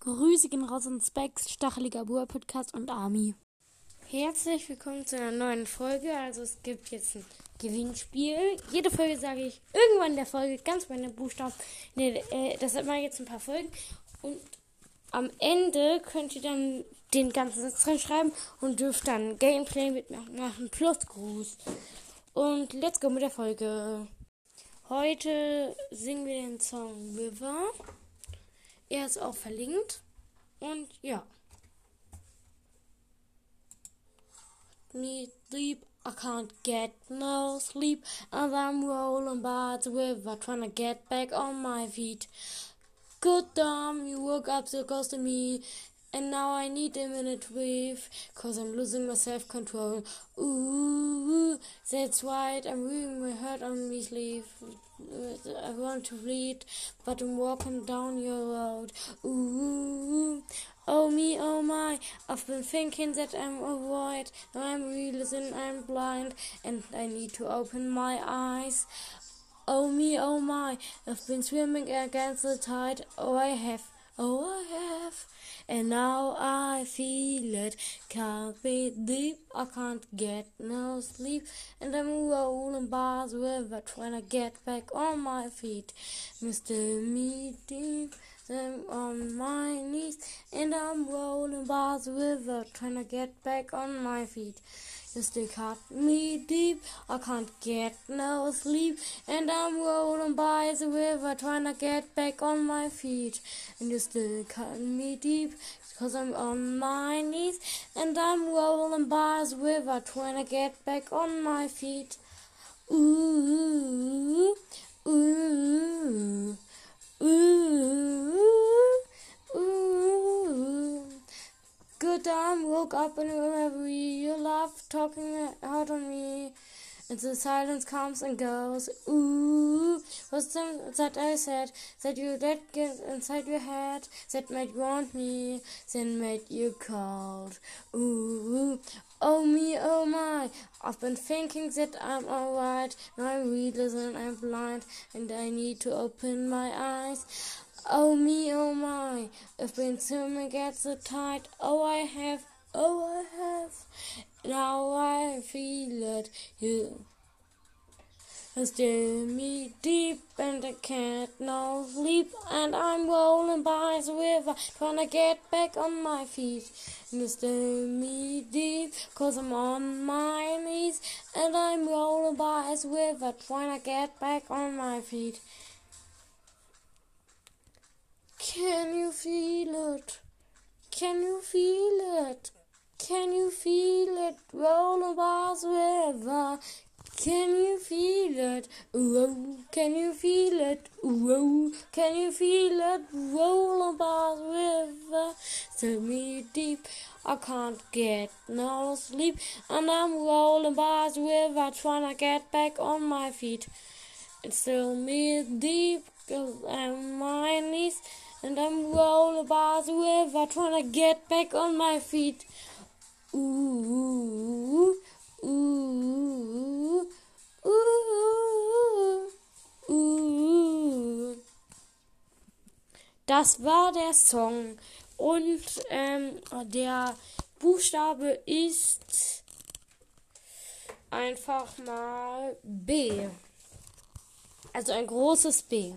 Grüße gehen raus an Specs, Stacheliger Bauer Podcast und Army. Herzlich willkommen zu einer neuen Folge. Also es gibt jetzt ein Gewinnspiel. Jede Folge sage ich irgendwann in der Folge ganz meine Buchstaben. Nee, äh, das hat mal jetzt ein paar Folgen. Und am Ende könnt ihr dann den ganzen Satz reinschreiben und dürft dann Gameplay mitmachen plus Gruß. Und let's go mit der Folge. Heute singen wir den Song River. Er ist auch verlinkt. Und ja. Me sleep, I can't get no sleep. And I'm rolling by the river, trying to get back on my feet. Good damn, you woke up so close to me. And now I need a minute with, cause I'm losing my self control. Ooh, that's right, I'm reading my heart on me sleeve. I uh, want to bleed, but I'm walking down your road. Ooh, oh me, oh my, I've been thinking that I'm a void. Now I'm realizing I'm blind, and I need to open my eyes. Oh me, oh my, I've been swimming against the tide. Oh, I have. Oh, I have, and now I feel it. Can't be deep, I can't get no sleep, and I'm rolling by the river trying to get back on my feet. Mr. Me deep, I'm on my knees, and I'm rolling by the river trying to get back on my feet. You still cut me deep, I can't get no sleep, and I'm rolling by the river trying to get back on my feet. And you still cut me deep, cause I'm on my knees, and I'm rolling by the river trying to get back on my feet. Ooh, ooh, ooh, ooh. Time, woke up in reverie. You laugh, talking out on me. And the silence comes and goes. Ooh, was the, that I said? That you let get inside your head. That made you want me. Then made you cold. Ooh, oh me, oh my. I've been thinking that I'm alright. Now I'm realizing I'm blind. And I need to open my eyes. Oh me, oh my, I've been swimming against the tide. Oh, I have, oh, I have. Now I feel it. You steer me deep and I can't no sleep. And I'm rolling by the river trying to get back on my feet. You me deep cause I'm on my knees. And I'm rolling by the river trying to get back on my feet. Can you feel it? Can you feel it? Can you feel it? Roll bars river. Can you feel it? Ooh, can you feel it? Ooh, can you feel it? Roll bars river. Send me deep. I can't get no sleep. And I'm rolling the river trying to get back on my feet. It's still me deep, cause I'm my knees. And I'm by the river trying to get back on my feet. Ooh, ooh, ooh, ooh. Das war der Song. Und ähm, der Buchstabe ist einfach mal B. Also ein großes B.